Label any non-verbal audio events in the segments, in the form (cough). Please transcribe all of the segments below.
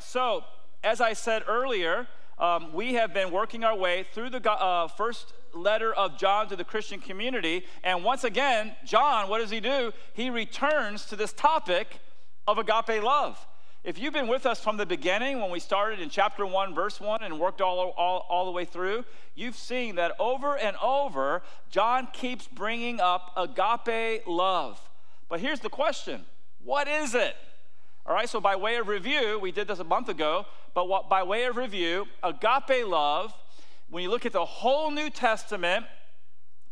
right, so as I said earlier, um, we have been working our way through the uh, first letter of John to the Christian community. And once again, John, what does he do? He returns to this topic of agape love. If you've been with us from the beginning, when we started in chapter 1, verse 1, and worked all, all, all the way through, you've seen that over and over, John keeps bringing up agape love. But here's the question what is it? All right, so by way of review, we did this a month ago, but what, by way of review, agape love, when you look at the whole New Testament,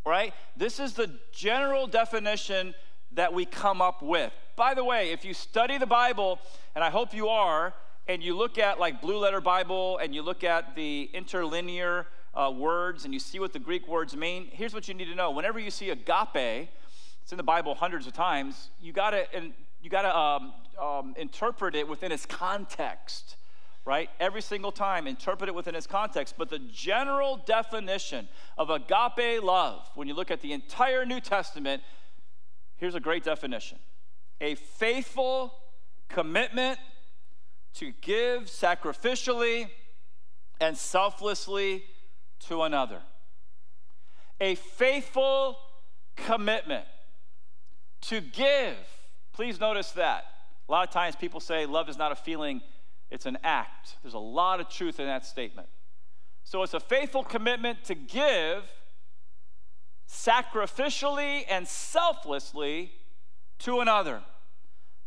right, this is the general definition that we come up with. By the way, if you study the Bible, and I hope you are, and you look at like Blue Letter Bible and you look at the interlinear uh, words and you see what the Greek words mean, here's what you need to know. Whenever you see agape, it's in the Bible hundreds of times, you gotta, you gotta um, um, interpret it within its context right? Every single time, interpret it within its context. But the general definition of agape love, when you look at the entire New Testament, here's a great definition a faithful commitment to give sacrificially and selflessly to another. A faithful commitment to give. Please notice that. A lot of times people say love is not a feeling, it's an act. There's a lot of truth in that statement. So it's a faithful commitment to give sacrificially and selflessly to another.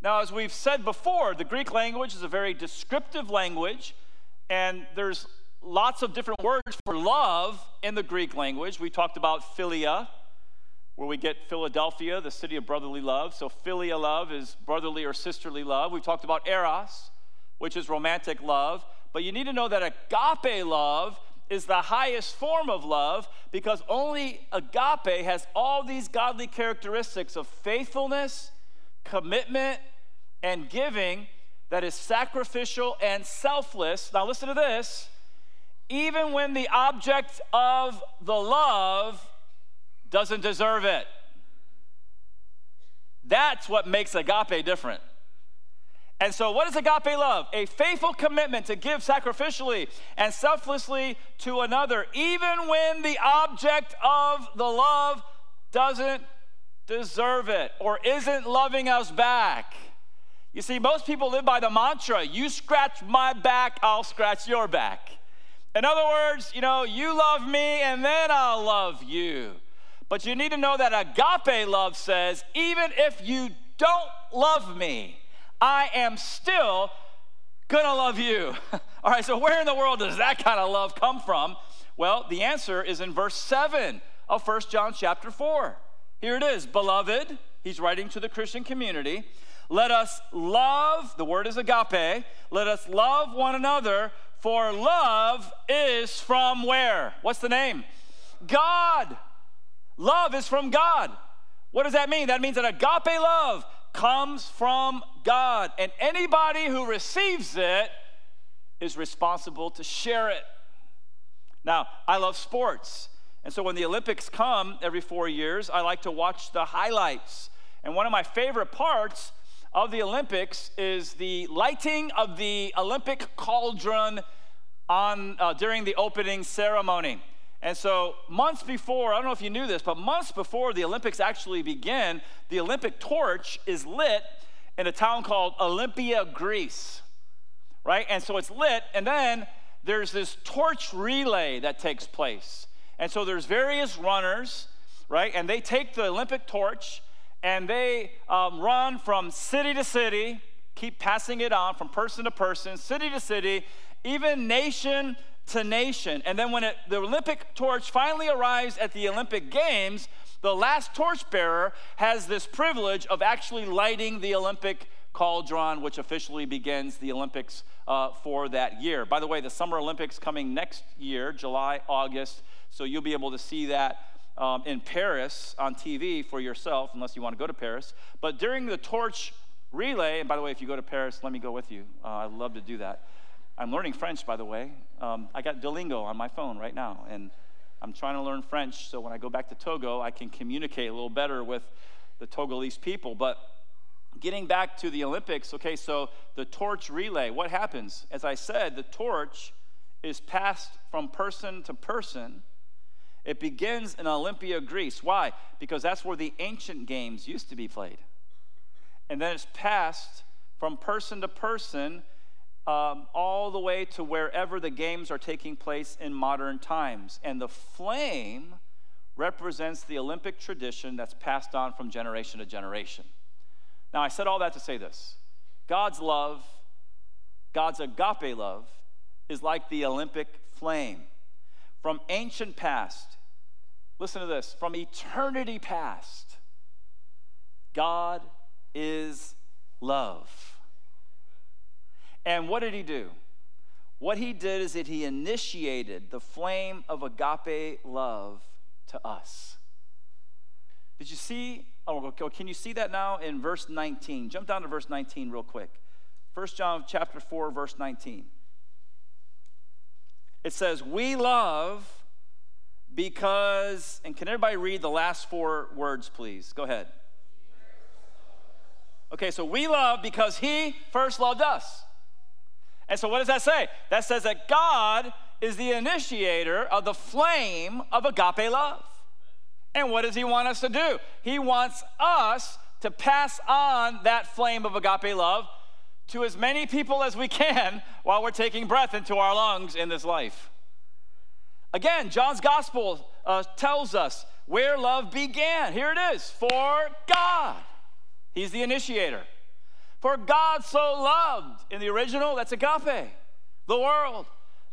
Now, as we've said before, the Greek language is a very descriptive language, and there's lots of different words for love in the Greek language. We talked about philia, where we get Philadelphia, the city of brotherly love. So, philia love is brotherly or sisterly love. We've talked about eros, which is romantic love. But you need to know that agape love is the highest form of love because only agape has all these godly characteristics of faithfulness, commitment, and giving that is sacrificial and selfless. Now, listen to this. Even when the object of the love doesn't deserve it. That's what makes agape different. And so, what is agape love? A faithful commitment to give sacrificially and selflessly to another, even when the object of the love doesn't deserve it or isn't loving us back. You see, most people live by the mantra you scratch my back, I'll scratch your back. In other words, you know, you love me and then I'll love you. But you need to know that agape love says, even if you don't love me, I am still gonna love you. (laughs) All right, so where in the world does that kind of love come from? Well, the answer is in verse 7 of 1 John chapter 4. Here it is, beloved, he's writing to the Christian community. Let us love, the word is agape, let us love one another, for love is from where? What's the name? God. Love is from God. What does that mean? That means that agape love comes from God, and anybody who receives it is responsible to share it. Now, I love sports, and so when the Olympics come every four years, I like to watch the highlights. And one of my favorite parts of the Olympics is the lighting of the Olympic cauldron on, uh, during the opening ceremony. And so, months before, I don't know if you knew this, but months before the Olympics actually begin, the Olympic torch is lit in a town called Olympia, Greece. Right? And so it's lit, and then there's this torch relay that takes place. And so there's various runners, right? And they take the Olympic torch and they um, run from city to city, keep passing it on from person to person, city to city, even nation to nation. And then when it, the Olympic torch finally arrives at the Olympic Games, the last torchbearer has this privilege of actually lighting the Olympic cauldron, which officially begins the Olympics uh, for that year. By the way, the Summer Olympics coming next year, July, August, so you'll be able to see that um, in Paris on TV for yourself, unless you want to go to Paris. But during the torch relay, and by the way, if you go to Paris, let me go with you. Uh, I'd love to do that. I'm learning French, by the way. Um, I got Duolingo on my phone right now, and I'm trying to learn French so when I go back to Togo, I can communicate a little better with the Togolese people. But getting back to the Olympics, okay, so the torch relay, what happens? As I said, the torch is passed from person to person. It begins in Olympia, Greece. Why? Because that's where the ancient games used to be played. And then it's passed from person to person um, all the way to wherever the games are taking place in modern times. And the flame represents the Olympic tradition that's passed on from generation to generation. Now, I said all that to say this God's love, God's agape love, is like the Olympic flame. From ancient past, listen to this, from eternity past, God is love. And what did he do? What he did is that he initiated the flame of agape love to us. Did you see? Oh, can you see that now in verse 19? Jump down to verse 19 real quick. 1 John chapter 4, verse 19. It says, We love because, and can everybody read the last four words, please? Go ahead. Okay, so we love because he first loved us. And so, what does that say? That says that God is the initiator of the flame of agape love. And what does he want us to do? He wants us to pass on that flame of agape love to as many people as we can while we're taking breath into our lungs in this life. Again, John's gospel uh, tells us where love began. Here it is for God. He's the initiator. For God so loved, in the original, that's agape, the world,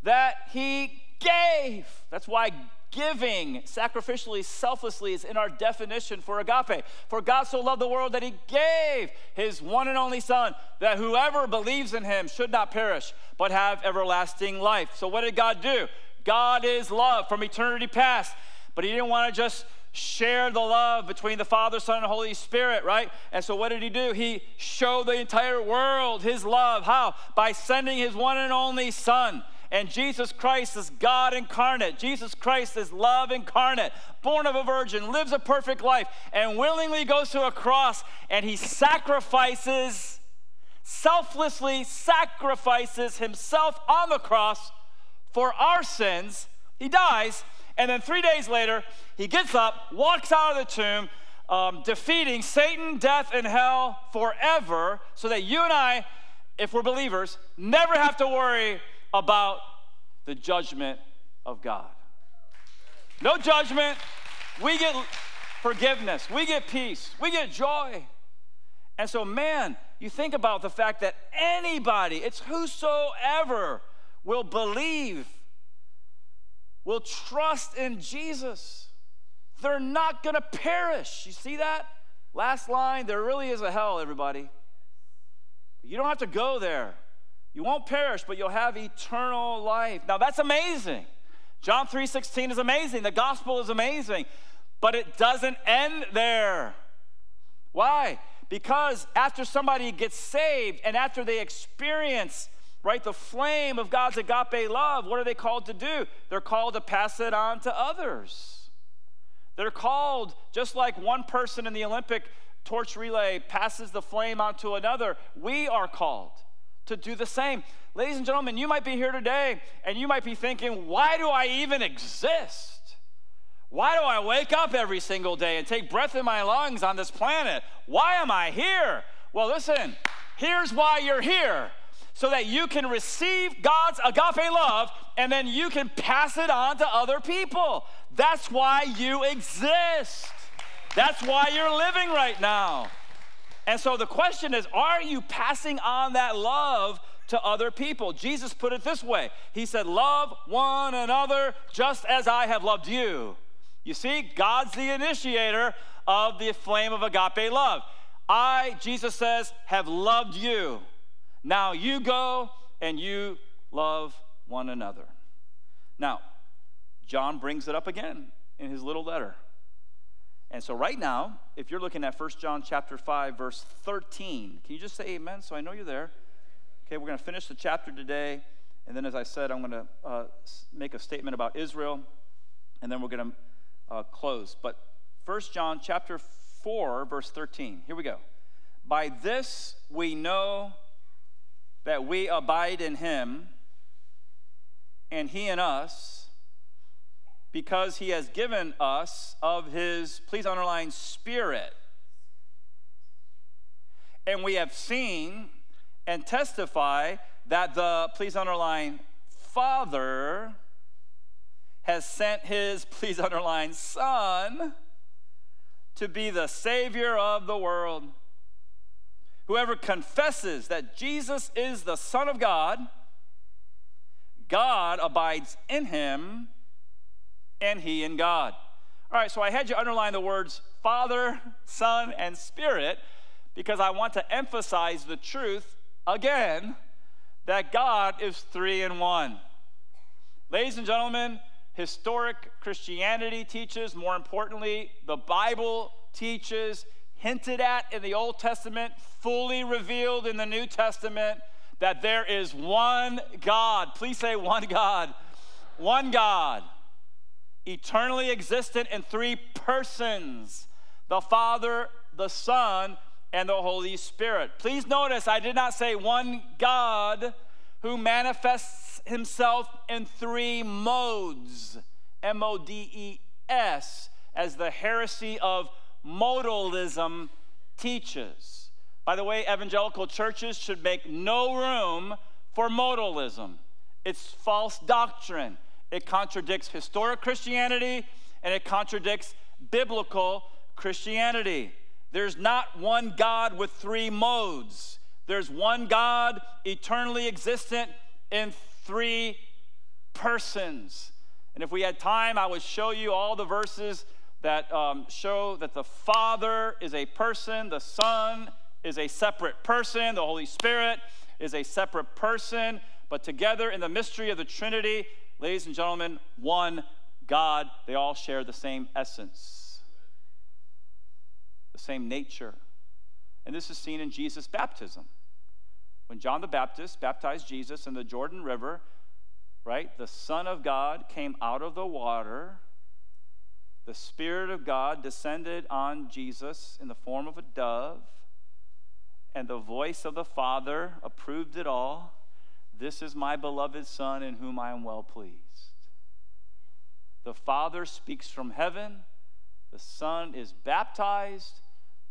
that he gave. That's why giving sacrificially, selflessly is in our definition for agape. For God so loved the world that he gave his one and only Son, that whoever believes in him should not perish, but have everlasting life. So, what did God do? God is love from eternity past, but he didn't want to just share the love between the Father, Son, and Holy Spirit, right? And so what did he do? He showed the entire world his love. How? By sending his one and only Son. And Jesus Christ is God incarnate. Jesus Christ is love incarnate, born of a virgin, lives a perfect life, and willingly goes to a cross and he sacrifices, selflessly sacrifices himself on the cross for our sins. He dies, and then three days later, he gets up, walks out of the tomb, um, defeating Satan, death, and hell forever, so that you and I, if we're believers, never have to worry about the judgment of God. No judgment. We get forgiveness. We get peace. We get joy. And so, man, you think about the fact that anybody, it's whosoever, will believe, will trust in Jesus. They're not going to perish. You see that? Last line there really is a hell, everybody. You don't have to go there. You won't perish, but you'll have eternal life. Now that's amazing. John 3:16 is amazing. The gospel is amazing. But it doesn't end there. Why? Because after somebody gets saved and after they experience right the flame of God's agape love, what are they called to do? They're called to pass it on to others. They're called just like one person in the Olympic torch relay passes the flame on to another, we are called to do the same. Ladies and gentlemen, you might be here today and you might be thinking, why do I even exist? Why do I wake up every single day and take breath in my lungs on this planet? Why am I here? Well, listen, here's why you're here so that you can receive God's agape love and then you can pass it on to other people. That's why you exist. That's why you're living right now. And so the question is are you passing on that love to other people? Jesus put it this way He said, Love one another just as I have loved you. You see, God's the initiator of the flame of agape love. I, Jesus says, have loved you. Now you go and you love one another. Now, John brings it up again in his little letter. And so right now, if you're looking at 1 John chapter 5 verse 13, can you just say amen so I know you're there? Okay, we're going to finish the chapter today and then as I said, I'm going to uh, make a statement about Israel and then we're going to uh, close. But 1 John chapter 4 verse 13. Here we go. By this we know that we abide in him and he in us because he has given us of his, please underline, spirit. And we have seen and testify that the, please underline, Father has sent his, (laughs) please underline, Son to be the Savior of the world. Whoever confesses that Jesus is the Son of God, God abides in him, and he in God. All right, so I had you underline the words Father, Son, and Spirit because I want to emphasize the truth again that God is three in one. Ladies and gentlemen, historic Christianity teaches, more importantly, the Bible teaches, hinted at in the Old Testament, fully revealed in the New Testament, that there is one God. Please say one God. One God. Eternally existent in three persons the Father, the Son, and the Holy Spirit. Please notice I did not say one God who manifests himself in three modes M O D E S, as the heresy of modalism teaches. By the way, evangelical churches should make no room for modalism. It's false doctrine. It contradicts historic Christianity and it contradicts biblical Christianity. There's not one God with three modes. There's one God, eternally existent in three persons. And if we had time, I would show you all the verses that um, show that the Father is a person, the Son is a separate person, the Holy Spirit is a separate person, but together in the mystery of the Trinity, ladies and gentlemen, one God, they all share the same essence, the same nature. And this is seen in Jesus' baptism. When John the Baptist baptized Jesus in the Jordan River, right, the Son of God came out of the water. The Spirit of God descended on Jesus in the form of a dove, and the voice of the Father approved it all. This is my beloved Son in whom I am well pleased. The Father speaks from heaven, the Son is baptized,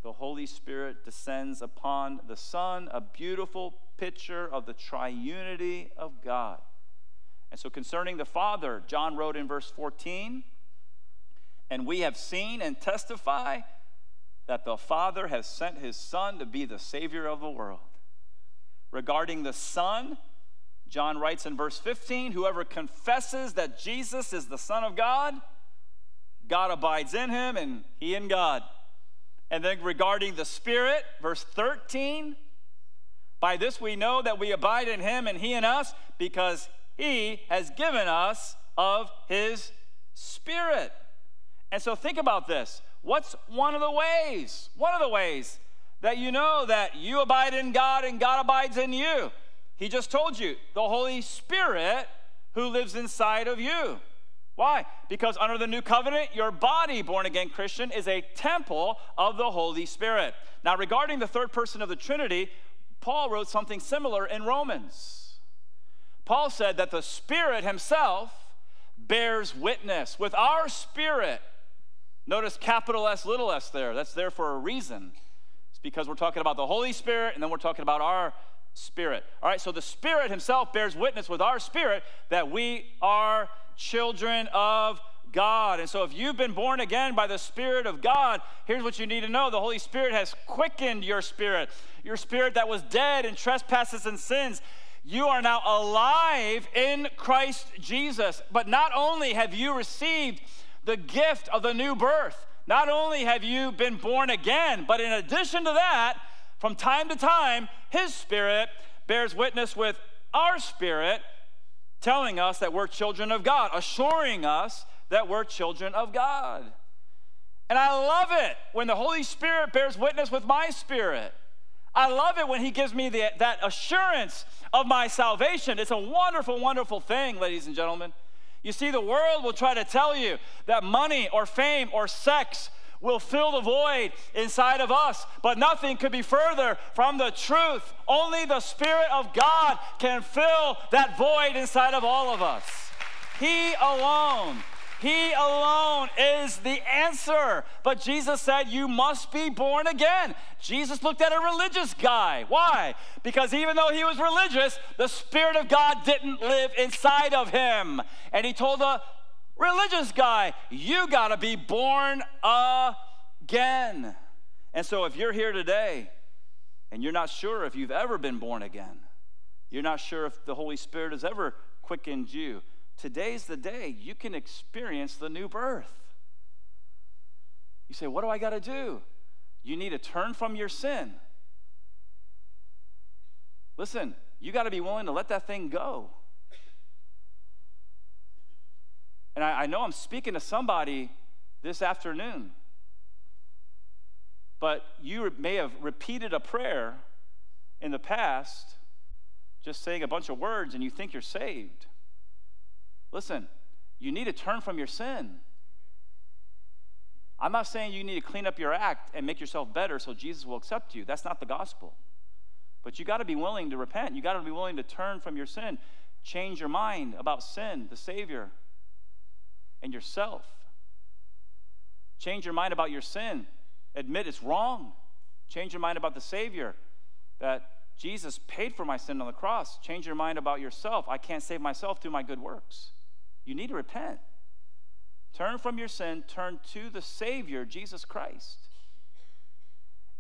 the Holy Spirit descends upon the Son, a beautiful picture of the triunity of God. And so, concerning the Father, John wrote in verse 14, and we have seen and testify that the Father has sent his Son to be the Savior of the world. Regarding the Son, John writes in verse 15 Whoever confesses that Jesus is the Son of God, God abides in him and he in God. And then regarding the Spirit, verse 13, by this we know that we abide in him and he in us because he has given us of his spirit. And so think about this. What's one of the ways? One of the ways that you know that you abide in God and God abides in you. He just told you the Holy Spirit who lives inside of you. Why? Because under the new covenant, your body, born again Christian, is a temple of the Holy Spirit. Now, regarding the third person of the Trinity, Paul wrote something similar in Romans. Paul said that the Spirit Himself bears witness with our spirit. Notice capital S, little s there. That's there for a reason. It's because we're talking about the Holy Spirit and then we're talking about our spirit. All right, so the Spirit Himself bears witness with our spirit that we are children of God. And so, if you've been born again by the Spirit of God, here's what you need to know the Holy Spirit has quickened your spirit, your spirit that was dead in trespasses and sins. You are now alive in Christ Jesus. But not only have you received the gift of the new birth, not only have you been born again, but in addition to that, from time to time, His Spirit bears witness with our spirit, telling us that we're children of God, assuring us that we're children of God. And I love it when the Holy Spirit bears witness with my spirit. I love it when He gives me the, that assurance of my salvation. It's a wonderful, wonderful thing, ladies and gentlemen. You see, the world will try to tell you that money or fame or sex will fill the void inside of us, but nothing could be further from the truth. Only the Spirit of God can fill that void inside of all of us. He alone he alone is the answer. But Jesus said, You must be born again. Jesus looked at a religious guy. Why? Because even though he was religious, the Spirit of God didn't live inside of him. And he told the religious guy, You got to be born again. And so if you're here today and you're not sure if you've ever been born again, you're not sure if the Holy Spirit has ever quickened you, today's the day you can experience the new birth. You say, What do I got to do? You need to turn from your sin. Listen, you got to be willing to let that thing go. And I, I, know I'm speaking to somebody this afternoon, but you may have repeated a prayer in the past, just saying a bunch of words, and you think you're saved. Listen, you need to turn from your sin. I'm not saying you need to clean up your act and make yourself better so Jesus will accept you. That's not the gospel. But you got to be willing to repent. You got to be willing to turn from your sin, change your mind about sin, the Savior, and yourself. Change your mind about your sin. Admit it's wrong. Change your mind about the Savior, that Jesus paid for my sin on the cross. Change your mind about yourself. I can't save myself through my good works. You need to repent. Turn from your sin, turn to the Savior, Jesus Christ,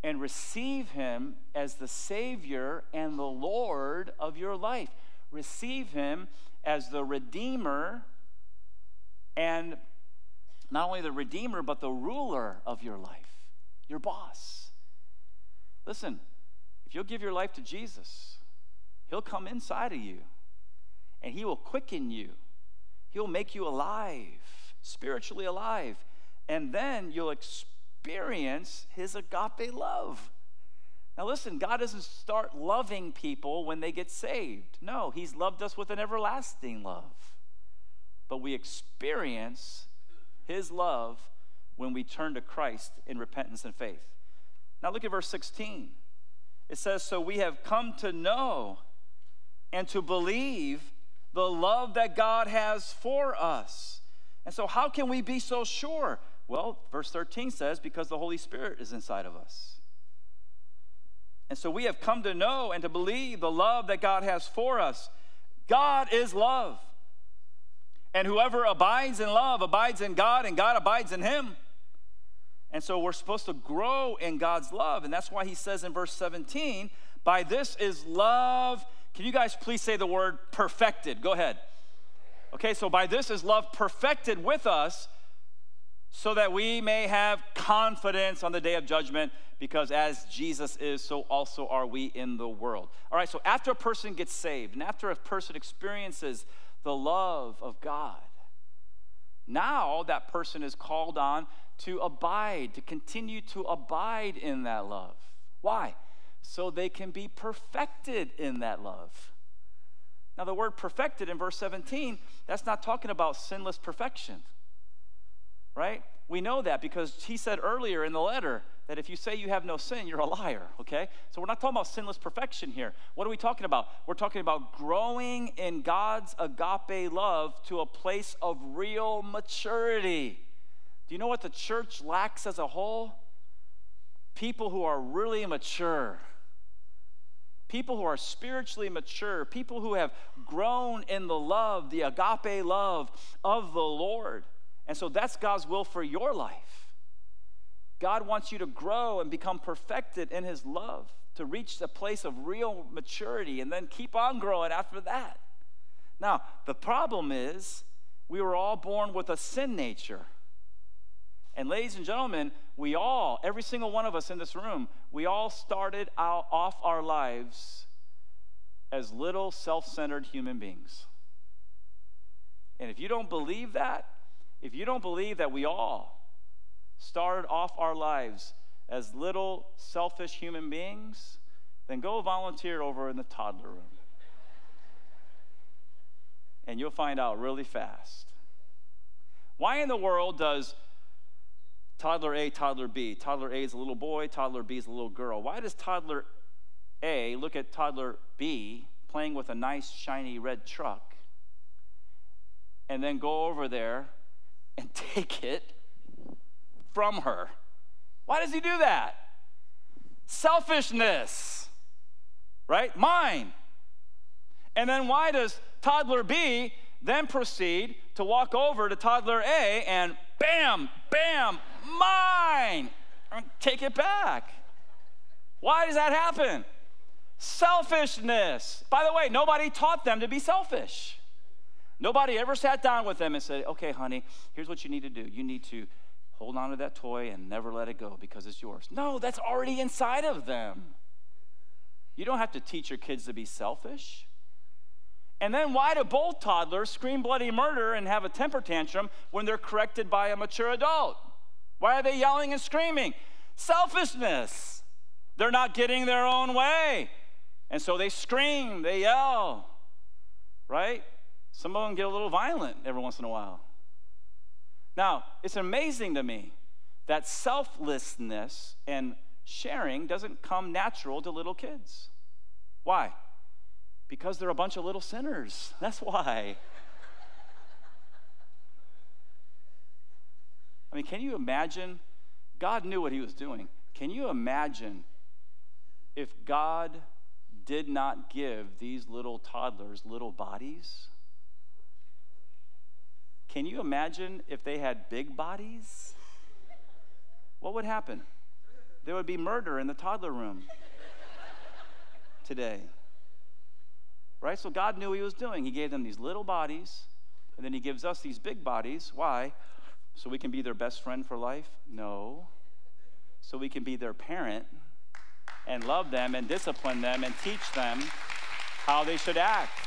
and receive Him as the Savior and the Lord of your life. Receive Him as the Redeemer and not only the Redeemer, but the ruler of your life, your boss. Listen, if you'll give your life to Jesus, He'll come inside of you and He will quicken you He'll make you alive, spiritually alive. And then you'll experience His agape love. Now, listen, God doesn't start loving people when they get saved. No, He's loved us with an everlasting love. But we experience His love when we turn to Christ in repentance and faith. Now, look at verse 16. It says, So we have come to know and to believe the love that God has for us. And so, how can we be so sure? Well, verse 13 says, because the Holy Spirit is inside of us. And so we have come to know and to believe the love that God has for us. God is love. And whoever abides in love abides in God, and God abides in him. And so we're supposed to grow in God's love. And that's why he says in verse 17, By this is love can you guys please say the word perfected? Go ahead. Okay, so by this is love perfected with us so that we may have confidence on the day of judgment because as Jesus is, so also are we in the world. All right, so after a person gets saved and after a person experiences the love of God, now that person is called on to abide, to continue to abide in that love. Why? So they can be perfected in that love. Now, the word perfected in verse 17, that's not talking about sinless perfection, right? We know that because he said earlier in the letter that if you say you have no sin, you're a liar, okay? So we're not talking about sinless perfection here. What are we talking about? We're talking about growing in God's agape love to a place of real maturity. Do you know what the church lacks as a whole? People who are really mature people who are spiritually mature, people who have grown in the love, the agape love of the Lord. And so that's God's will for your life. God wants you to grow and become perfected in His love, to reach a place of real maturity and then keep on growing after that. Now, the problem is we were all born with a sin nature. And, ladies and gentlemen, we all, every single one of us in this room, we all started out off our lives as little self centered human beings. And if you don't believe that, if you don't believe that we all started off our lives as little selfish human beings, then go volunteer over in the toddler room. and you'll find out really fast. Why in the world does toddler A, toddler B. Toddler A is a little boy, toddler B is a little girl. Why does toddler A look at toddler B playing with a nice, shiny red truck and then go over there and (laughs) take it from her? Why does he do that? Selfishness, right? Mine. And then why does toddler B then proceed to walk over to toddler A and bam, bam, mine, take it back? Why does that happen? Selfishness. By the way, nobody taught them to be selfish. Nobody ever sat down with them and said, okay, honey, here's what you need to do. You need to hold on to that toy and never let it go because it's yours. No, that's already inside of them. You don't have to teach your kids to be selfish. And then why do both toddlers scream bloody murder and have a temper tantrum when they're corrected by a mature adult? Why are they yelling and screaming? Selfishness. They're not getting their own way. And so they scream, they yell, right? Some of them get a little violent every once in a while. Now, it's amazing to me that selflessness and sharing doesn't come natural to little kids. Why? Because they're a bunch of little sinners. (laughs) That's why. I mean, can you imagine? God knew what he was doing. Can you imagine if God did not give these little toddlers little bodies? Can you imagine if they had big bodies? What would happen? There would be murder in the toddler room today. Right? So God knew what He was doing. He gave them these little bodies, and then He gives us these big bodies. Why? So we can be their best friend for life? No. So we can be their parent and love them and discipline them and teach them how they should act.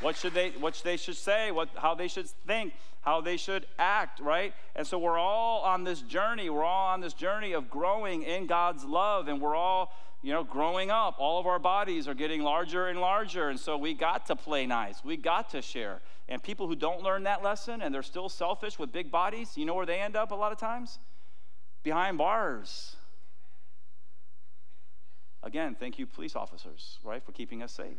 What should they what they should say, what how they should think, how they should act, right? And so we're all on this journey. We're all on this journey of growing in God's love and we're all you know, growing up, all of our bodies are getting larger and larger. And so we got to play nice. We got to share. And people who don't learn that lesson and they're still selfish with big bodies, you know where they end up a lot of times? Behind bars. Again, thank you, police officers, right, for keeping us safe.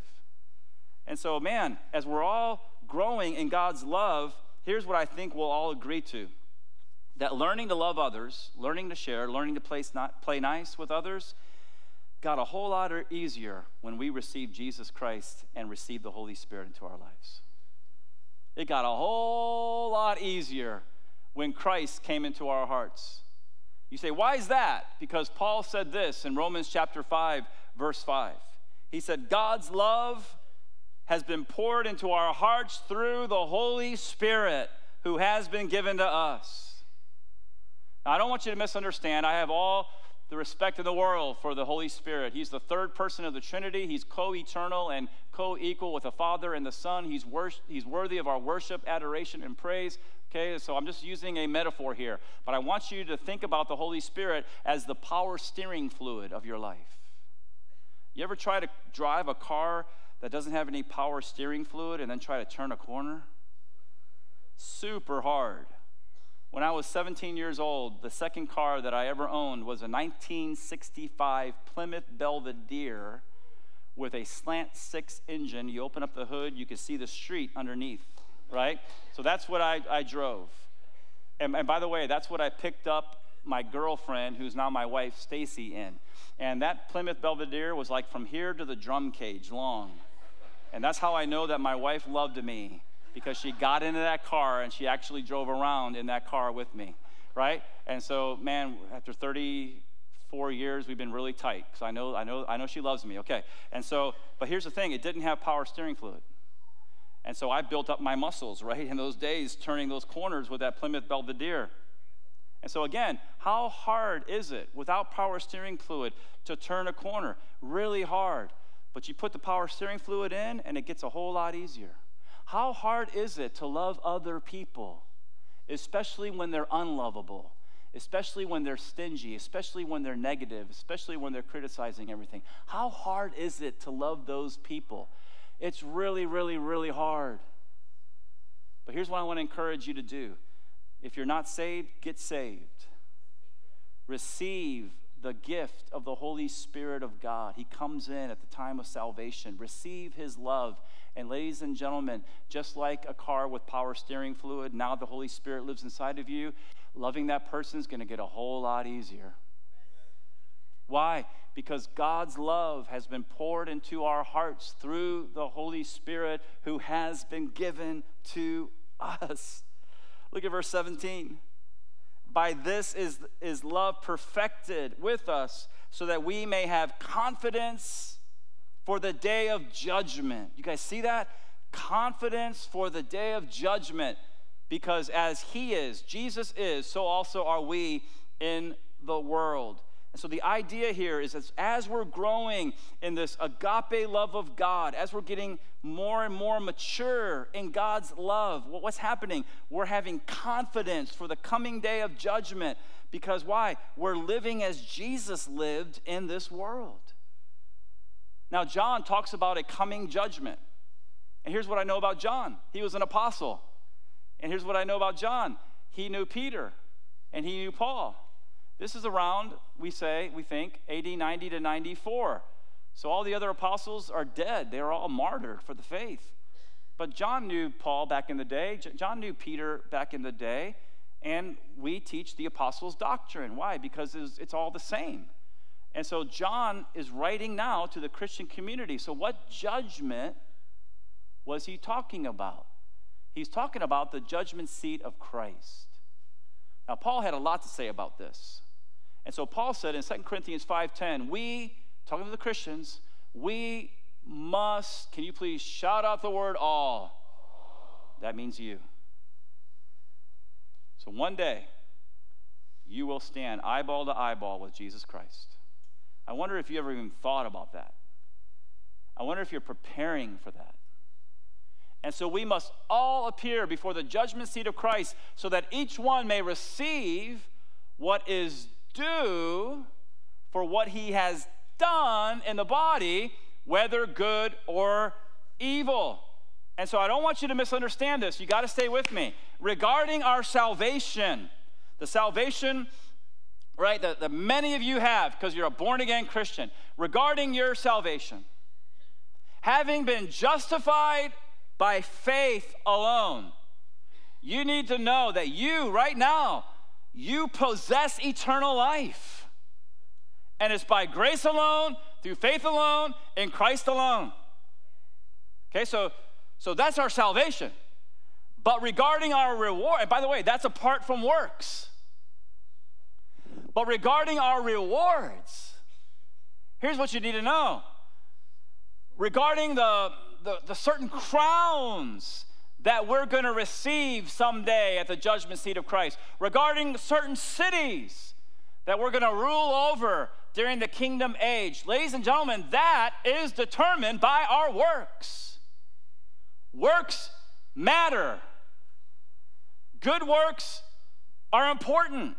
And so, man, as we're all growing in God's love, here's what I think we'll all agree to that learning to love others, learning to share, learning to play, play nice with others got a whole lot easier when we received Jesus Christ and received the Holy Spirit into our lives. It got a whole lot easier when Christ came into our hearts. You say, why is that? Because Paul said this in Romans chapter 5, verse 5. He said, God's love has been poured into our hearts through the Holy Spirit who has been given to us. Now, I don't want you to misunderstand. I have all the respect in the world for the Holy Spirit. He's the third person of the Trinity. He's co eternal and co equal with the Father and the Son. He's, wor- he's worthy of our worship, adoration, and praise. Okay, so I'm just using a metaphor here. But I want you to think about the Holy Spirit as the power steering fluid of your life. You ever try to drive a car that doesn't have any power steering fluid and then try to turn a corner? Super hard. When I was 17 years old, the second car that I ever owned was a 1965 Plymouth Belvedere with a slant six engine. You open up the hood, you can see the street underneath, right? So that's what I, I drove. And, and by the way, that's what I picked up my girlfriend, who's now my wife, Stacy, in. And that Plymouth Belvedere was like from here to the drum cage long. And that's how I know that my wife loved me because she got into that car and she actually drove around in that car with me, right? And so, man, after 34 years, we've been really tight because I know, I know, I know she loves me. Okay, and so, but here's the thing: it didn't have power steering fluid, and so I built up my muscles, (laughs) right, in those days, turning those corners with that Plymouth Belvedere. And so, again, how hard is it without power steering fluid to turn a corner? Really hard. But you put the power steering fluid in, and it gets a whole lot easier. How hard is it to love other people, especially when they're unlovable, especially when they're stingy, especially when they're negative, especially when they're criticizing everything? How hard is it to love those people? It's really, really, really hard. But here's what I want to encourage you to do if you're not saved, get saved. receive the gift of the Holy Spirit of God. He comes in at the time of salvation. Receive his love. And, ladies and gentlemen, just like a car with power steering fluid, now the Holy Spirit lives inside of you. Loving that person is going to get a whole lot easier. Why? Because God's love has been poured into our hearts through the Holy Spirit who has been given to us. Look at verse 17. By this is, is love perfected with us, so that we may have confidence for the day of judgment. You guys see that? Confidence for the day of judgment. Because as He is, Jesus is, so also are we in the world. And so the idea here is that as we're growing in this agape love of God, as we're getting more and more mature in God's love, what's happening? We're having confidence for the coming day of judgment. Because why? We're living as Jesus lived in this world. Now, John talks about a coming judgment. And here's what I know about John he was an apostle. And here's what I know about John he knew Peter and he knew Paul. This is around, we say, we think, AD 90 to 94. So all the other apostles are dead. They are all martyred for the faith. But John knew Paul back in the day, John knew Peter back in the day, and we teach the apostles' doctrine. Why? Because it's, all the same. And so John is writing now to the Christian community. So, what judgment was he talking about? He's talking about the judgment seat of Christ. Now, Paul had a lot to say about this. And so Paul said in 2 Corinthians 5:10, we, talking to the Christians, we must, can you please shout out the word all? That means you. So one day, you will stand eyeball to eyeball with Jesus Christ. I wonder if you ever even thought about that. I wonder if you're preparing for that. And so we must all appear before the judgment seat of Christ so that each one may receive what is due for what he has done in the body, whether good or evil. And so I don't want you to misunderstand this. You got to stay with me. Regarding our salvation, the salvation, right, that, that many of you have because you're a born again Christian, regarding your salvation, having been justified by faith alone, you need to know that you, right now, you possess eternal life. And it's by grace alone, through faith alone, in Christ alone. Okay, so so that's our salvation. But regarding our reward, and by the way, that's apart from works. But regarding our rewards, here's what you need to know. Regarding the, the, the certain crowns that we're going to receive someday at the judgment seat of Christ, regarding certain cities that we're going to rule over during the kingdom age. Ladies and gentlemen, that is determined by our works. Works matter, good works are important.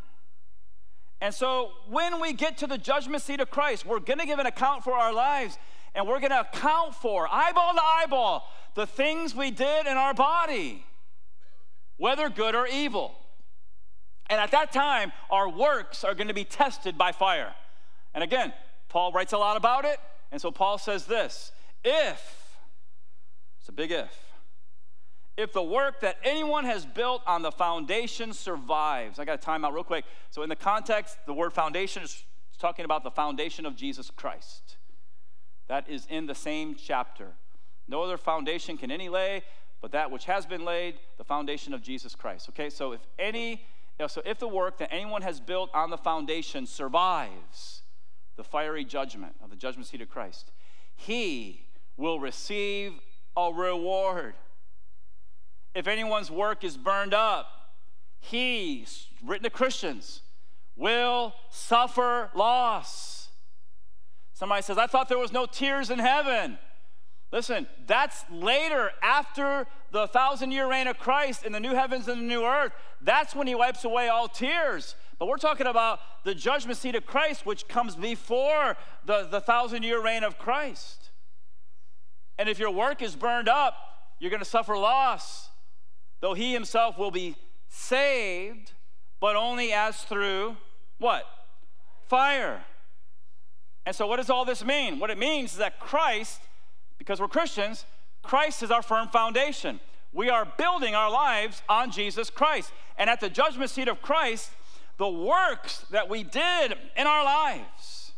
And so when we get to the judgment seat of Christ, we're going to give an account for our lives and we're going to account for eyeball to eyeball the things we did in our body, whether good or evil. And at that time, our works are going to be tested by fire. And again, Paul writes a lot about it. And so Paul says this if, it's a big if, if the work that anyone has built on the foundation survives. I got to time out real quick. So, in the context, the word foundation is talking about the foundation of Jesus Christ. That is in the same chapter. No other foundation can any lay but that which has been laid, the foundation of Jesus Christ. Okay, so if any, so if the work that anyone has built on the foundation survives the fiery judgment of the judgment seat of Christ, he will receive a reward. If anyone's work is burned up, he, written to Christians, will suffer loss. Somebody says, I thought there was no tears in heaven. Listen, that's later after the thousand year reign of Christ in the new heavens and the new earth. That's when he wipes away all tears. But we're talking about the judgment seat of Christ, which comes before the, the thousand year reign of Christ. And if your work is burned up, you're going to suffer loss, though he himself will be saved, but only as through what? fire. And so, what does all this mean? What it means is that Christ, because we're Christians, Christ is our firm foundation. We are building our lives on Jesus Christ. And at the judgment seat of Christ, the works that we did in our lives,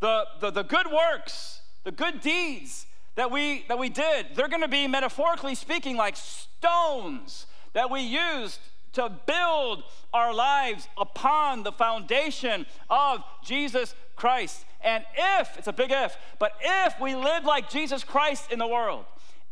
the, the, the good works, the good deeds that we, that we did, they're going to be, metaphorically speaking, like stones that we used to build our lives upon the foundation of Jesus Christ. And if, it's a big if, but if we live like Jesus Christ in the world,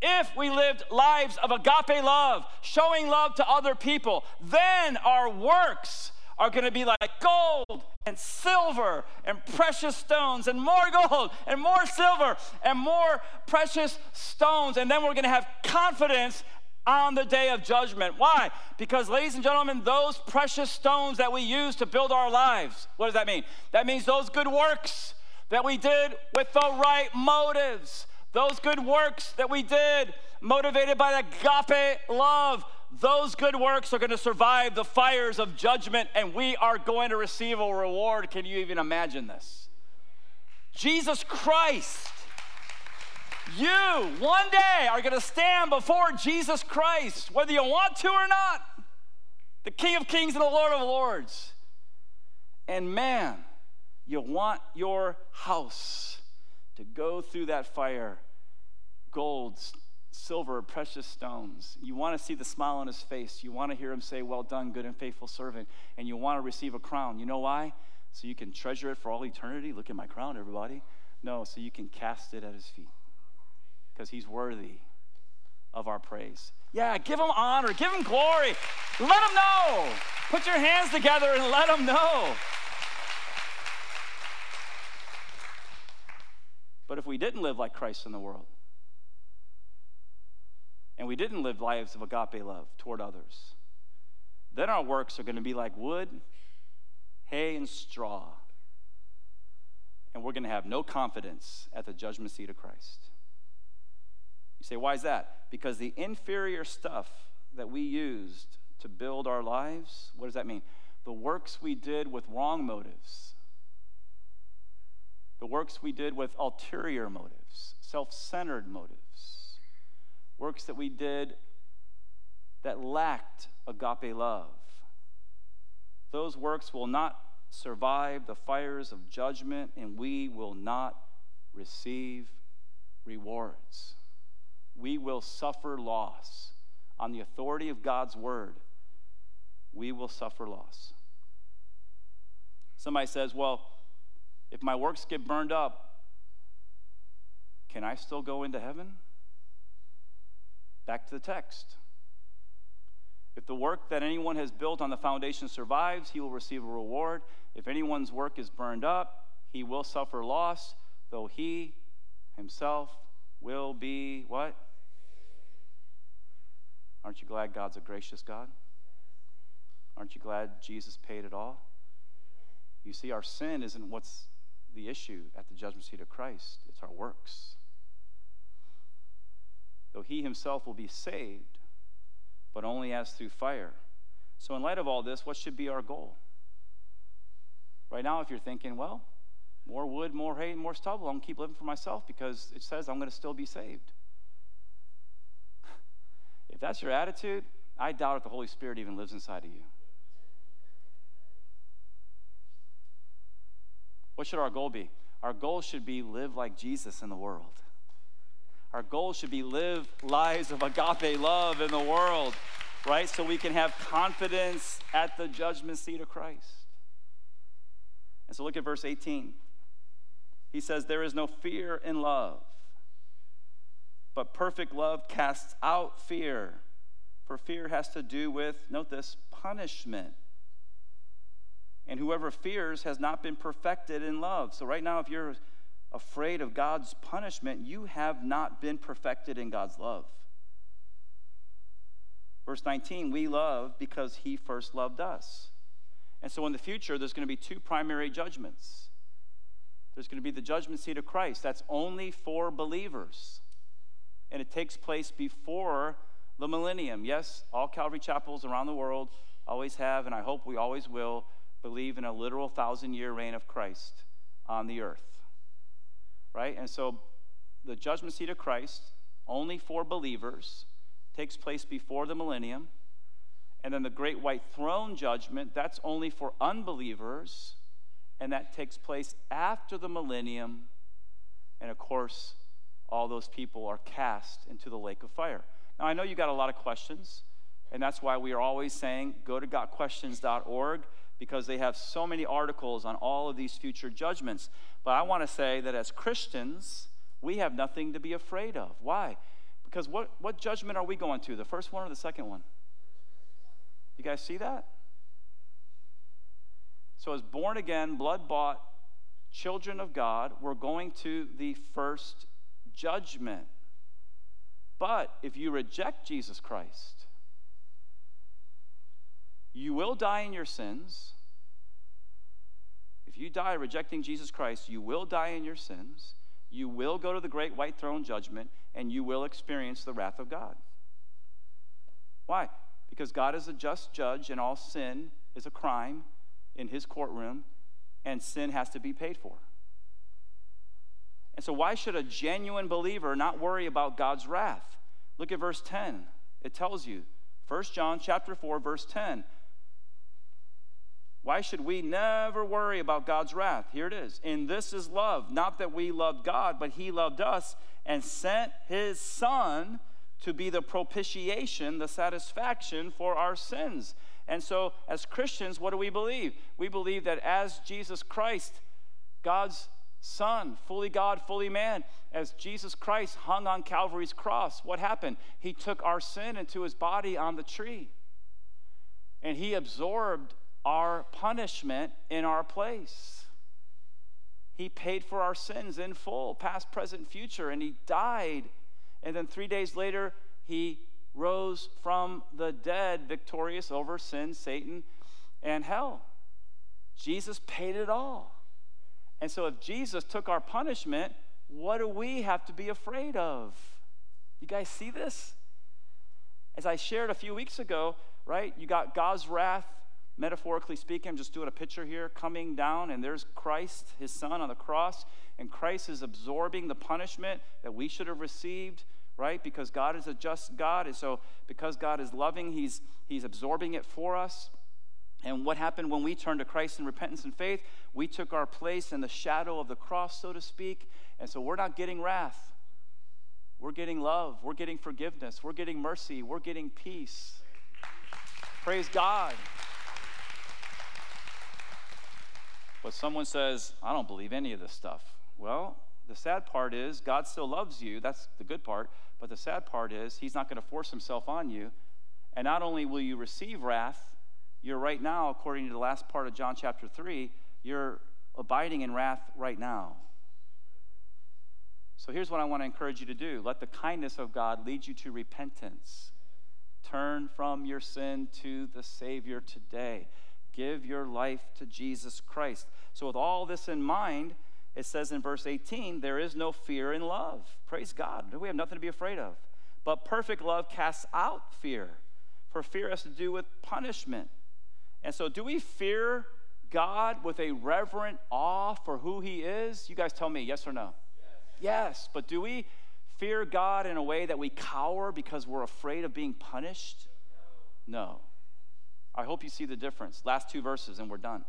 if we lived lives of agape love, showing love to other people, then our works are going to be like gold and silver and precious stones and more gold and more silver and more precious stones. And then we're going to have confidence on the day of judgment. Why? Because, ladies and gentlemen, those precious stones that we use to build our lives, what does that mean? That means those good works that we did with the right motives, those good works that we did motivated by agape love, those good works are going to survive the fires of judgment and we are going to receive a reward. Can you even imagine this? Jesus Christ you one day are going to stand before Jesus Christ, whether you want to or not, the King of Kings and the Lord of Lords. And man, you want your house to go through that fire gold, silver, precious stones. You want to see the smile on his face. You want to hear him say, Well done, good and faithful servant. And you want to receive a crown. You know why? So you can treasure it for all eternity. Look at my crown, everybody. No, so you can cast it at his feet because he's worthy of our praise. Yeah, give him honor, give him glory. Let him know. Put your hands together and let him know. But if we didn't live like Christ in the world, and we didn't live lives of agape love toward others, then our works are going to be like wood, hay, and straw. And we're going to have no confidence at the judgment seat of Christ. Say, why is that? Because the inferior stuff that we used to build our lives, what does that mean? The works we did with wrong motives, the works we did with ulterior motives, self centered motives, works that we did that lacked agape love. Those works will not survive the fires of judgment, and we will not receive rewards we will suffer loss. On the authority of God's word, we will suffer loss. Somebody says, Well, if my works get burned up, can I still go into heaven? Back to the text. If the work that anyone has built on the foundation survives, he will receive a reward. If anyone's work is burned up, he will suffer loss, though he himself will be what? Aren't you glad God's a gracious God? Aren't you glad Jesus paid it all? You see, our sin isn't what's the issue at the judgment seat of Christ, it's our works. Though he himself will be saved, but only as through fire. So, in light of all this, what should be our goal? Right now, if you're thinking, well, more wood, more hay, more stubble, I'm going to keep living for myself because it says I'm going to still be saved. If that's your attitude, I doubt if the Holy Spirit even lives inside of you. What should our goal be? Our goal should be live like Jesus in the world. Our goal should be live lives of agape love in the world, right? So we can have confidence at the judgment seat of Christ. And so look at verse 18. He says, There is no fear in love but perfect love casts out fear, for fear has to do with, note this, punishment. And whoever fears has not been perfected in love. So, right now, if you're afraid of God's punishment, you have not been perfected in God's love. Verse 19, we love because he first loved us. And so, in the future, there's going to be two primary judgments. There's going to be the judgment seat of Christ, that's only for believers and it takes place before the millennium. Yes, all Calvary chapels around the world always have, and I hope we always will, believe in a literal thousand year reign of Christ on the earth. Right? And so the judgment seat of Christ, only for believers, takes place before the millennium. And then the great white throne judgment, that's only for unbelievers, and that takes place after the millennium. And of course, all those people are cast into the lake of fire. Now, I know you got a lot of questions, and that's why we are always saying go to gotquestions.org because they have so many articles on all of these future judgments. But I want to say that as Christians, we have nothing to be afraid of. Why? Because what, what judgment are we going to? The first one or the second one? You guys see that? So, as born again, blood bought children of God, we're going to the first judgment. But if you reject Jesus Christ, you will die in your sins. If you die rejecting Jesus Christ, you will die in your sins. You will go to the great white throne judgment, and you will experience the wrath of God. Why? Because God is a just judge, and all sin is a crime in his courtroom, and sin has to be paid for. And so, why should a genuine believer not worry about God's wrath? Look at verse 10. It tells you, 1 John chapter 4, verse 10. Why should we never worry about God's wrath? Here it is. In this is love, not that we loved God, but He loved us and sent His Son to be the propitiation, the satisfaction for our sins. And so, as Christians, what do we believe? We believe that as Jesus Christ, God's Son, fully God, fully man, as Jesus Christ hung on Calvary's cross, what happened? He took our sin into his body on the tree. And he absorbed our punishment in our place. He paid for our sins in full, past, present, future, and he died. And then three days later, he rose from the dead, victorious over sin, Satan, and hell. Jesus paid it all. And so, if Jesus took our punishment, what do we have to be afraid of? You guys see this? As I shared a few weeks ago, right? You got God's wrath, metaphorically speaking, I'm just doing a picture here, coming down, and there's Christ, his son, on the cross, and Christ is absorbing the punishment that we should have received, right? Because God is a just God, and so because God is loving, he's, he's absorbing it for us. And what happened when we turned to Christ in repentance and faith? We took our place in the shadow of the cross, so to speak. And so we're not getting wrath. We're getting love. We're getting forgiveness. We're getting mercy. We're getting peace. Praise God. But someone says, I don't believe any of this stuff. Well, the sad part is God still loves you. That's the good part. But the sad part is He's not going to force Himself on you. And not only will you receive wrath, you're right now, according to the last part of John chapter 3, you're abiding in wrath right now. So here's what I want to encourage you to do let the kindness of God lead you to repentance. Turn from your sin to the Savior today. Give your life to Jesus Christ. So, with all this in mind, it says in verse 18, there is no fear in love. Praise God. We have nothing to be afraid of. But perfect love casts out fear, for fear has to do with punishment. And so, do we fear God with a reverent awe for who He is? You guys tell me, yes or no? Yes. yes. But do we fear God in a way that we cower because we're afraid of being punished? No. no. I hope you see the difference. Last two verses, and we're done.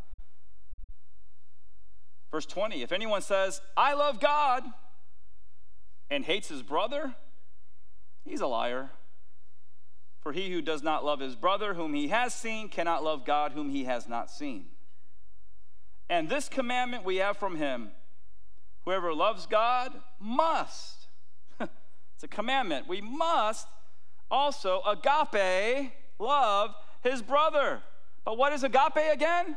Verse 20 If anyone says, I love God, and hates his brother, he's a liar. For he who does not love his brother whom he has seen cannot love God whom he has not seen. And this commandment we have from him whoever loves God must. (laughs) it's a commandment. We must also agape love his brother. But what is agape again?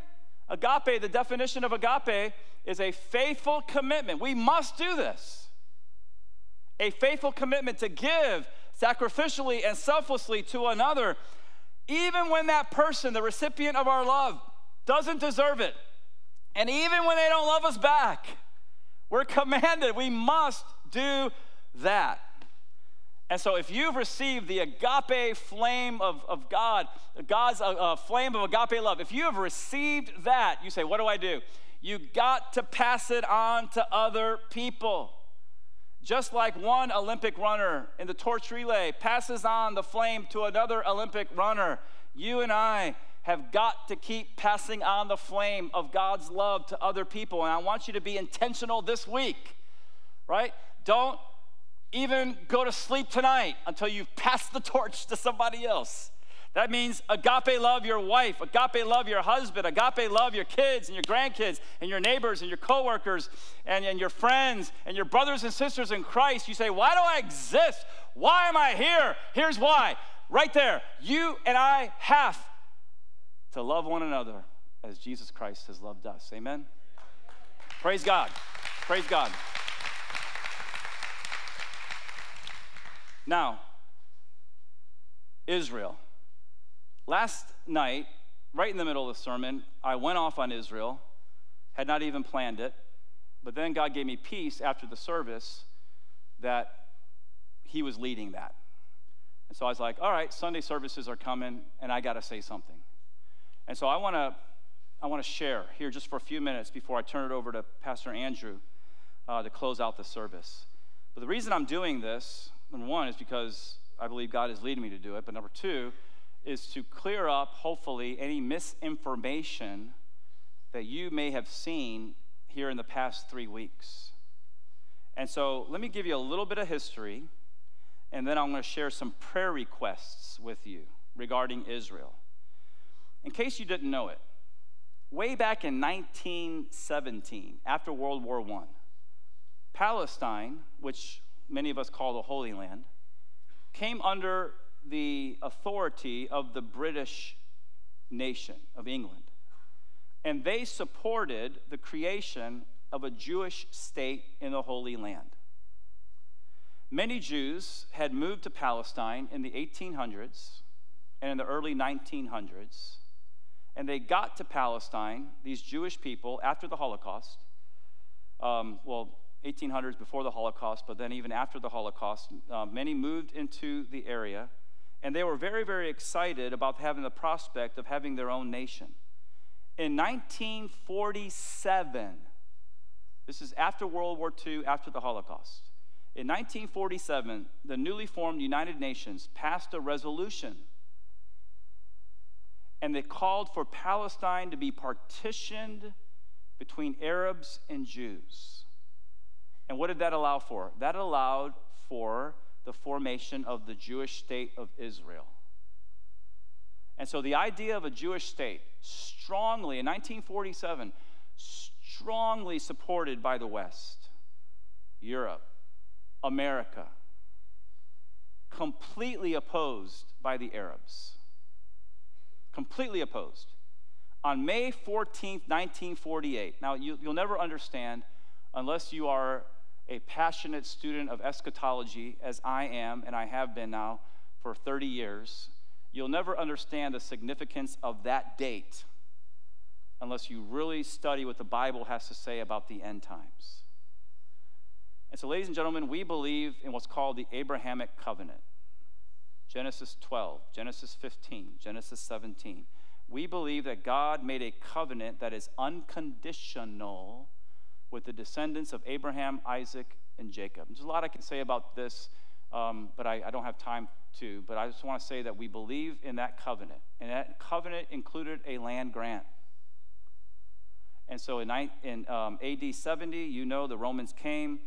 Agape, the definition of agape is a faithful commitment. We must do this. A faithful commitment to give sacrificially and selflessly to another, even when that person, the recipient of our love, doesn't deserve it. And even when they don't love us back, we're commanded, we must do that. And so, if you've received the agape flame of, of God, God's uh, uh, flame of agape love, if you have received that, you say, What do I do? You got to pass it on to other people. Just like one Olympic runner in the torch relay passes on the flame to another Olympic runner, you and I have got to keep passing on the flame of God's love to other people. And I want you to be intentional this week, right? Don't even go to sleep tonight until you've passed the torch to somebody else. That means agape love your wife, agape love your husband, agape love your kids and your grandkids and your neighbors and your coworkers and, and your friends and your brothers and sisters in Christ. You say, Why do I exist? Why am I here? Here's why. Right there. You and I have to love one another as Jesus Christ has loved us. Amen. Praise God. Praise God. Now, Israel. Last night, right in the middle of the sermon, I went off on Israel, had not even planned it, but then God gave me peace after the service that He was leading that. And so I was like, all right, Sunday services are coming, and I got to say something. And so I want to I want to share here just for a few minutes before I turn it over to Pastor Andrew uh, to close out the service. But the reason I'm doing this Number one is because I believe God is leading me to do it. But number two is to clear up, hopefully, any misinformation that you may have seen here in the past three weeks. And so let me give you a little bit of history, and then I'm going to share some prayer requests with you regarding Israel. In case you didn't know it, way back in 1917, after World War I, Palestine, which many of us call the Holy Land, came under the authority of the British nation of England. And they supported the creation of a Jewish state in the Holy Land. Many Jews had moved to Palestine in the 1800s and in the early 1900s, and they got to Palestine, these Jewish people, after the Holocaust. Um, well, 1800s before the Holocaust, but then even after the Holocaust, uh, many moved into the area, and they were very, very excited about having the prospect of having their own nation. In 1947, this is after World War II, after the Holocaust. In 1947, the newly formed United Nations passed a resolution and they called for Palestine to be partitioned between Arabs and Jews. And what did that allow for? That allowed for the formation of the Jewish state of Israel. And so the idea of a Jewish state, strongly, in 1947, strongly supported by the West, Europe, America, completely opposed by the Arabs. Completely opposed. On May 14th, 1948, now you, will never understand unless you are a passionate student of eschatology, as I am and I have been now for 30 years, you'll never understand the significance of that date unless you really study what the Bible has to say about the end times. And so, ladies and gentlemen, we believe in what's called the Abrahamic covenant Genesis 12, Genesis 15, Genesis 17. We believe that God made a covenant that is unconditional with the descendants of Abraham, Isaac, and Jacob. There's a lot I can say about this, um, but I, I don't have time to. But I just want to say that we believe in that covenant. And that covenant included a land grant. And so in, in um, AD 70, you know, the Romans came,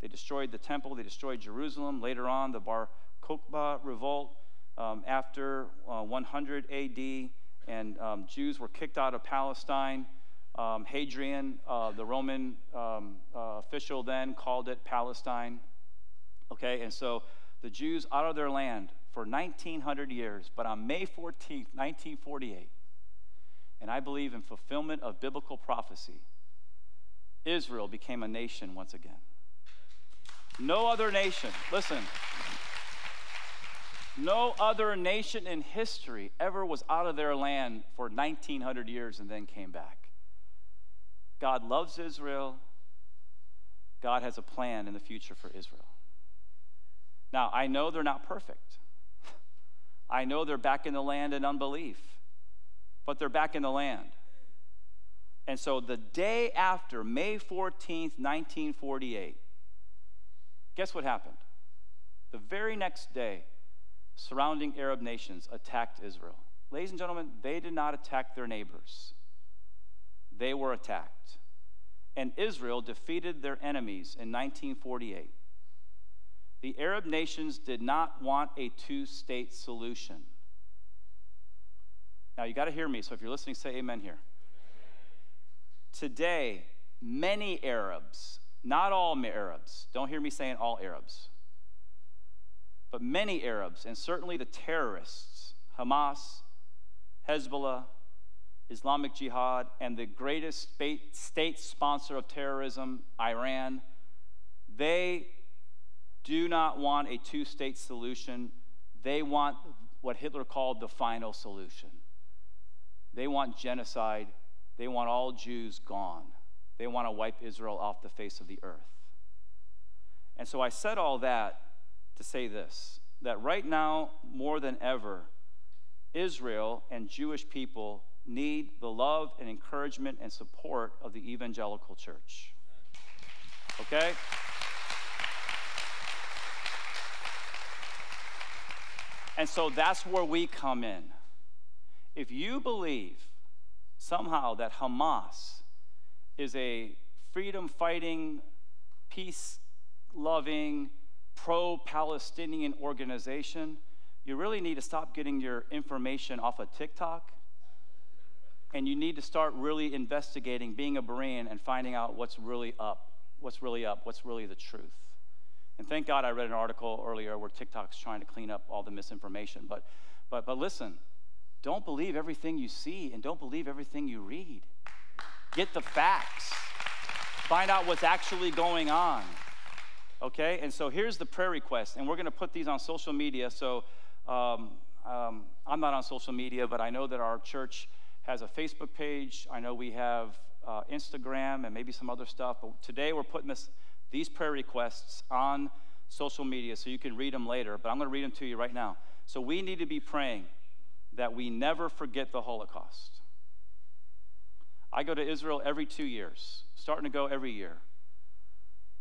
they destroyed the temple, they destroyed Jerusalem. Later on, the Bar Kokhba revolt um, after uh, 100 AD, and um, Jews were kicked out of Palestine. Um, Hadrian, uh, the Roman um, uh, official, then called it Palestine. Okay, and so the Jews out of their land for 1900 years, but on May 14th, 1948, and I believe in fulfillment of biblical prophecy, Israel became a nation once again. No other nation, listen, no other nation in history ever was out of their land for 1900 years and then came back. God loves Israel. God has a plan in the future for Israel. Now, I know they're not perfect. (laughs) I know they're back in the land in unbelief, but they're back in the land. And so the day after, May 14th, 1948, guess what happened? The very next day, surrounding Arab nations attacked Israel. Ladies and gentlemen, they did not attack their neighbors, they were attacked. And Israel defeated their enemies in 1948. The Arab nations did not want a two state solution. Now, you got to hear me, so if you're listening, say amen here. Today, many Arabs, not all Arabs, don't hear me saying all Arabs, but many Arabs, and certainly the terrorists, Hamas, Hezbollah, Islamic Jihad, and the greatest state sponsor of terrorism, Iran, they do not want a two state solution. They want what Hitler called the final solution. They want genocide. They want all Jews gone. They want to wipe Israel off the face of the earth. And so I said all that to say this that right now, more than ever, Israel and Jewish people need the love and encouragement and support of the evangelical church. Okay? And so that's where we come in. If you believe somehow that Hamas is a freedom fighting, peace loving, pro Palestinian organization, you really need to stop getting your information off of TikTok. And you need to start really investigating, being a Berean, and finding out what's really up, what's really up, what's really the truth. And thank God I read an article earlier where TikTok's trying to clean up all the misinformation. But, but, but listen, don't believe everything you see and don't believe everything you read. Get the facts, find out what's actually going on. Okay? And so here's the prayer request, and we're going to put these on social media. So um, um, I'm not on social media, but I know that our church has a Facebook page. I know we have uh, Instagram and maybe some other stuff. But today we're putting this, these prayer requests on social media so you can read them later. But I'm going to read them to you right now. So we need to be praying that we never forget the Holocaust. I go to Israel every two years, starting to go every year.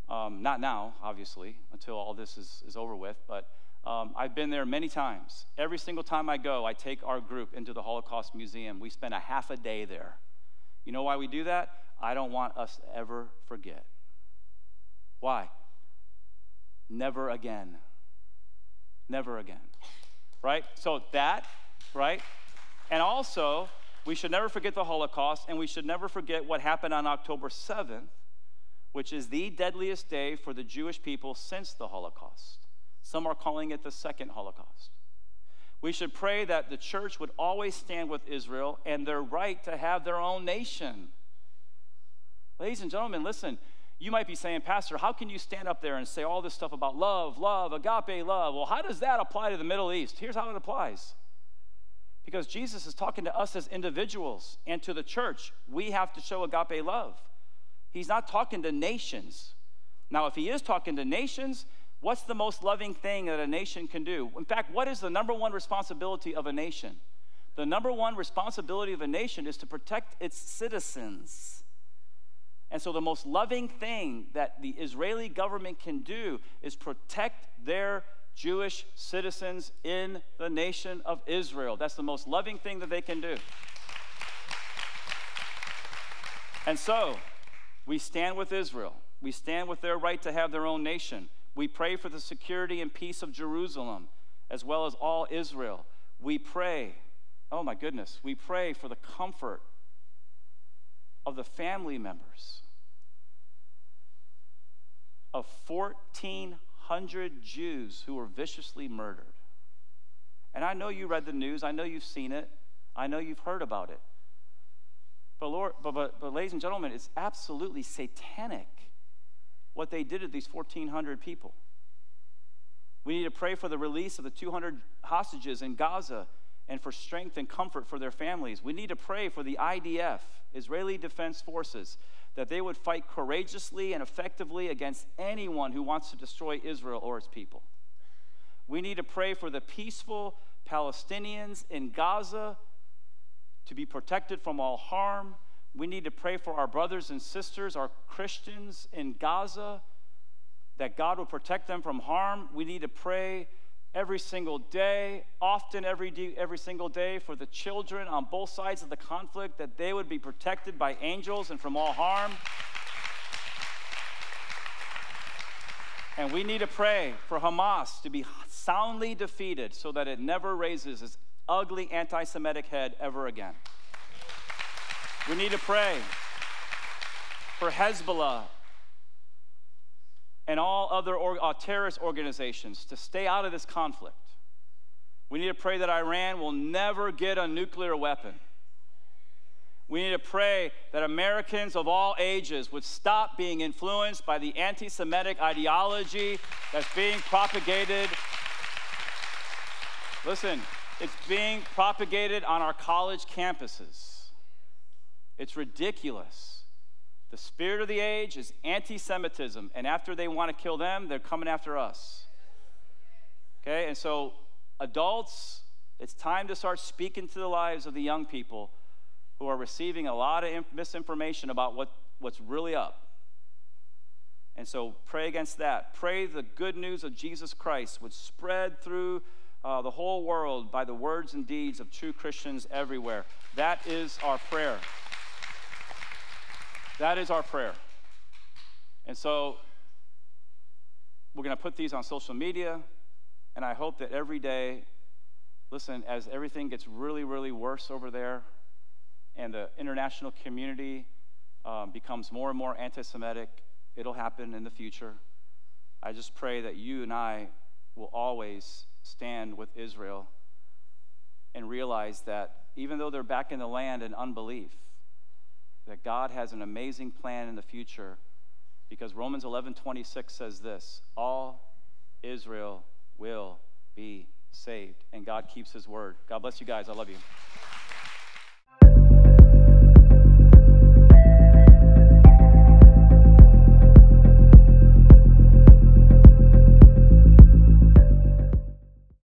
Um, not now, obviously, until all this is, is over with, but um, I've been there many times. Every single time I go, I take our group into the Holocaust Museum. We spend a half a day there. You know why we do that? I don't want us to ever forget. Why? Never again. Never again. Right? So that, right? And also, we should never forget the Holocaust, and we should never forget what happened on October 7th, which is the deadliest day for the Jewish people since the Holocaust. Some are calling it the second Holocaust. We should pray that the church would always stand with Israel and their right to have their own nation. Ladies and gentlemen, listen, you might be saying, Pastor, how can you stand up there and say all this stuff about love, love, agape love? Well, how does that apply to the Middle East? Here's how it applies. Because Jesus is talking to us as individuals and to the church. We have to show agape love. He's not talking to nations. Now, if he is talking to nations, What's the most loving thing that a nation can do? In fact, what is the number one responsibility of a nation? The number one responsibility of a nation is to protect its citizens. And so, the most loving thing that the Israeli government can do is protect their Jewish citizens in the nation of Israel. That's the most loving thing that they can do. And so, we stand with Israel. We stand with their right to have their own nation. We pray for the security and peace of Jerusalem as well as all Israel. We pray, oh my goodness, we pray for the comfort of the family members of 1,400 Jews who were viciously murdered. And I know you read the news, I know you've seen it, I know you've heard about it. But, Lord, but, but, but ladies and gentlemen, it's absolutely satanic what they did to these 1,400 people. We need to pray for the release of the 200 hostages in Gaza and for strength and comfort for their families. We need to pray for the IDF, Israeli Defense Forces, that they would fight courageously and effectively against anyone who wants to destroy Israel or its people. We need to pray for the peaceful Palestinians in Gaza to be protected from all harm. We need to pray for our brothers and sisters, our Christians in Gaza, that God will protect them from harm. We need to pray every single day, often every, day, every single day, for the children on both sides of the conflict, that they would be protected by angels and from all harm. And we need to pray for Hamas to be soundly defeated so that it never raises its ugly anti Semitic head ever again. We need to pray for Hezbollah and all other or, uh, terrorist organizations to stay out of this conflict. We need to pray that Iran will never get a nuclear weapon. We need to pray that Americans of all ages would stop being influenced by the anti Semitic ideology that's being propagated. Listen, it's being propagated on our college campuses. It's ridiculous. The spirit of the age is anti Semitism, and after they want to kill them, they're coming after us. Okay, and so adults, it's time to start speaking to the lives of the young people who are receiving a lot of misinformation about what, what's really up. And so pray against that. Pray the good news of Jesus Christ would spread through uh, the whole world by the words and deeds of true Christians everywhere. That is our prayer. That is our prayer. And so we're going to put these on social media, and I hope that every day, listen, as everything gets really, really worse over there, and the international community um, becomes more and more anti Semitic, it'll happen in the future. I just pray that you and I will always stand with Israel and realize that even though they're back in the land in unbelief, that God has an amazing plan in the future because Romans 11:26 says this, all Israel will be saved and God keeps his word. God bless you guys. I love you.